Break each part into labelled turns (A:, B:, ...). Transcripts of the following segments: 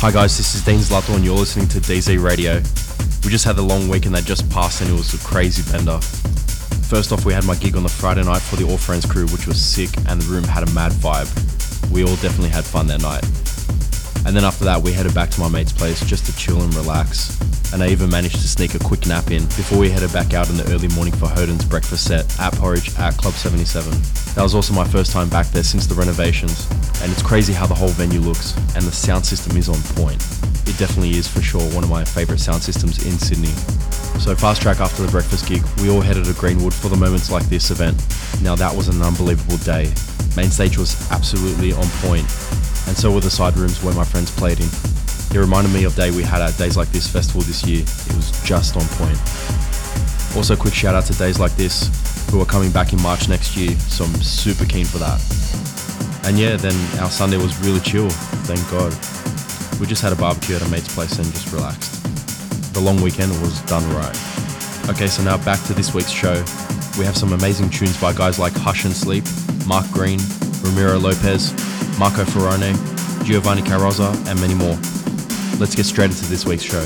A: Hi guys, this is Dean Zlato and you're listening to DZ Radio. We just had the long weekend that just passed and it was a crazy bender. First off, we had my gig on the Friday night for the All Friends crew, which was sick and the room had a mad vibe. We all definitely had fun that night. And then after that, we headed back to my mate's place just to chill and relax. And I even managed to sneak a quick nap in before we headed back out in the early morning for Hoden's breakfast set at Porridge at Club 77. That was also my first time back there since the renovations, and it's crazy how the whole venue looks, and the sound system is on point. It definitely is for sure one of my favourite sound systems in Sydney. So fast track after the breakfast gig, we all headed to Greenwood for the moments like this event. Now that was an unbelievable day. Main stage was absolutely on point, and so were the side rooms where my friends played in. It reminded me of day we had at Days Like This festival this year. It was just on point. Also, quick shout out to Days Like This, who are coming back in March next year, so I'm super keen for that. And yeah, then our Sunday was really chill, thank God. We just had a barbecue at a mate's place and just relaxed. The long weekend was done right. Okay, so now back to this week's show. We have some amazing tunes by guys like Hush and Sleep, Mark Greene, Ramiro Lopez, Marco Faraone, Giovanni Carozza, and many more. Let's get straight into this week's show.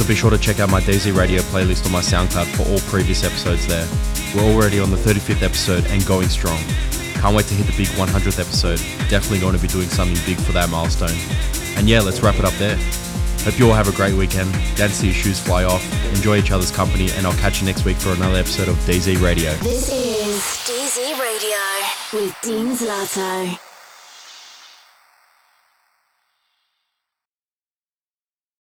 A: Also, be sure to check out my DZ Radio playlist on my SoundCloud for all previous episodes there. We're already on the 35th episode and going strong. Can't wait to hit the big 100th episode. Definitely going to be doing something big for that milestone. And yeah, let's wrap it up there. Hope you all have a great weekend. Dance to your shoes fly off. Enjoy each other's company, and I'll catch you next week for another episode of DZ Radio.
B: This is DZ Radio with Dean Zlato.